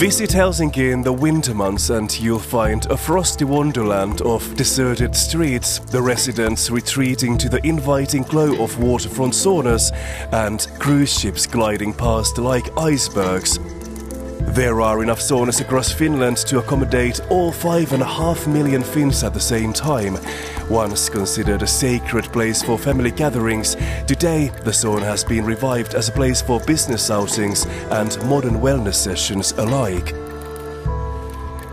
Visit Helsinki in the winter months and you'll find a frosty wonderland of deserted streets, the residents retreating to the inviting glow of waterfront saunas, and cruise ships gliding past like icebergs. There are enough saunas across Finland to accommodate all five and a half million Finns at the same time. Once considered a sacred place for family gatherings, today the sauna has been revived as a place for business outings and modern wellness sessions alike.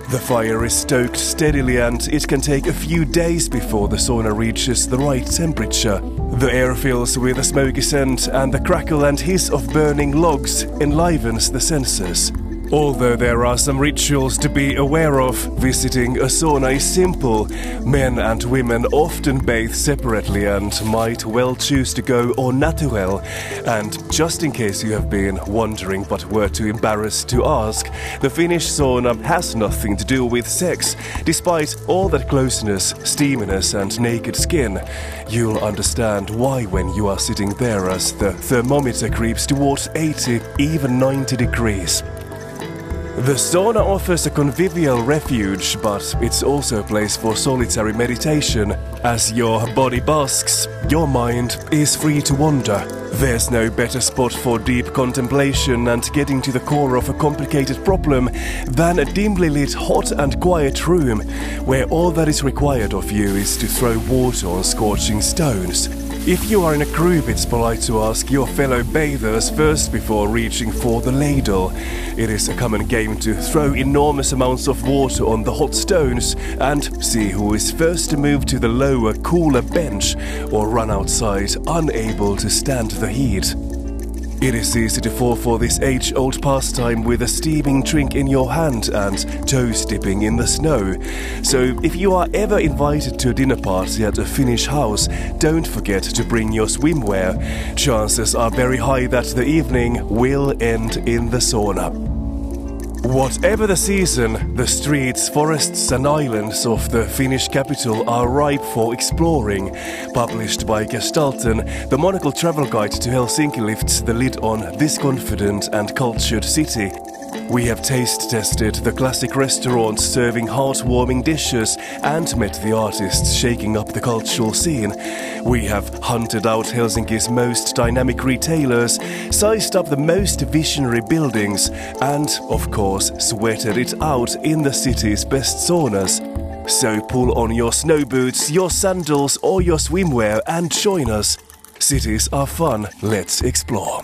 The fire is stoked steadily and it can take a few days before the sauna reaches the right temperature. The air fills with a smoky scent and the crackle and hiss of burning logs enlivens the senses. Although there are some rituals to be aware of, visiting a sauna is simple. Men and women often bathe separately and might well choose to go au naturel. And just in case you have been wondering but were too embarrassed to ask, the Finnish sauna has nothing to do with sex. Despite all that closeness, steaminess, and naked skin, you'll understand why when you are sitting there as the thermometer creeps towards 80, even 90 degrees. The sauna offers a convivial refuge, but it's also a place for solitary meditation. As your body basks, your mind is free to wander. There's no better spot for deep contemplation and getting to the core of a complicated problem than a dimly lit, hot and quiet room where all that is required of you is to throw water on scorching stones. If you are in a group, it's polite to ask your fellow bathers first before reaching for the ladle. It is a common game to throw enormous amounts of water on the hot stones and see who is first to move to the lower, cooler bench or run outside, unable to stand the heat. It is easy to fall for this age old pastime with a steaming drink in your hand and toes dipping in the snow. So, if you are ever invited to a dinner party at a Finnish house, don't forget to bring your swimwear. Chances are very high that the evening will end in the sauna. Whatever the season, the streets, forests, and islands of the Finnish capital are ripe for exploring. Published by Gestalten, the monocle travel guide to Helsinki lifts the lid on this confident and cultured city. We have taste tested the classic restaurants serving heartwarming dishes and met the artists shaking up the cultural scene. We have hunted out Helsinki's most dynamic retailers, sized up the most visionary buildings, and, of course, sweated it out in the city's best saunas. So pull on your snow boots, your sandals, or your swimwear and join us. Cities are fun, let's explore.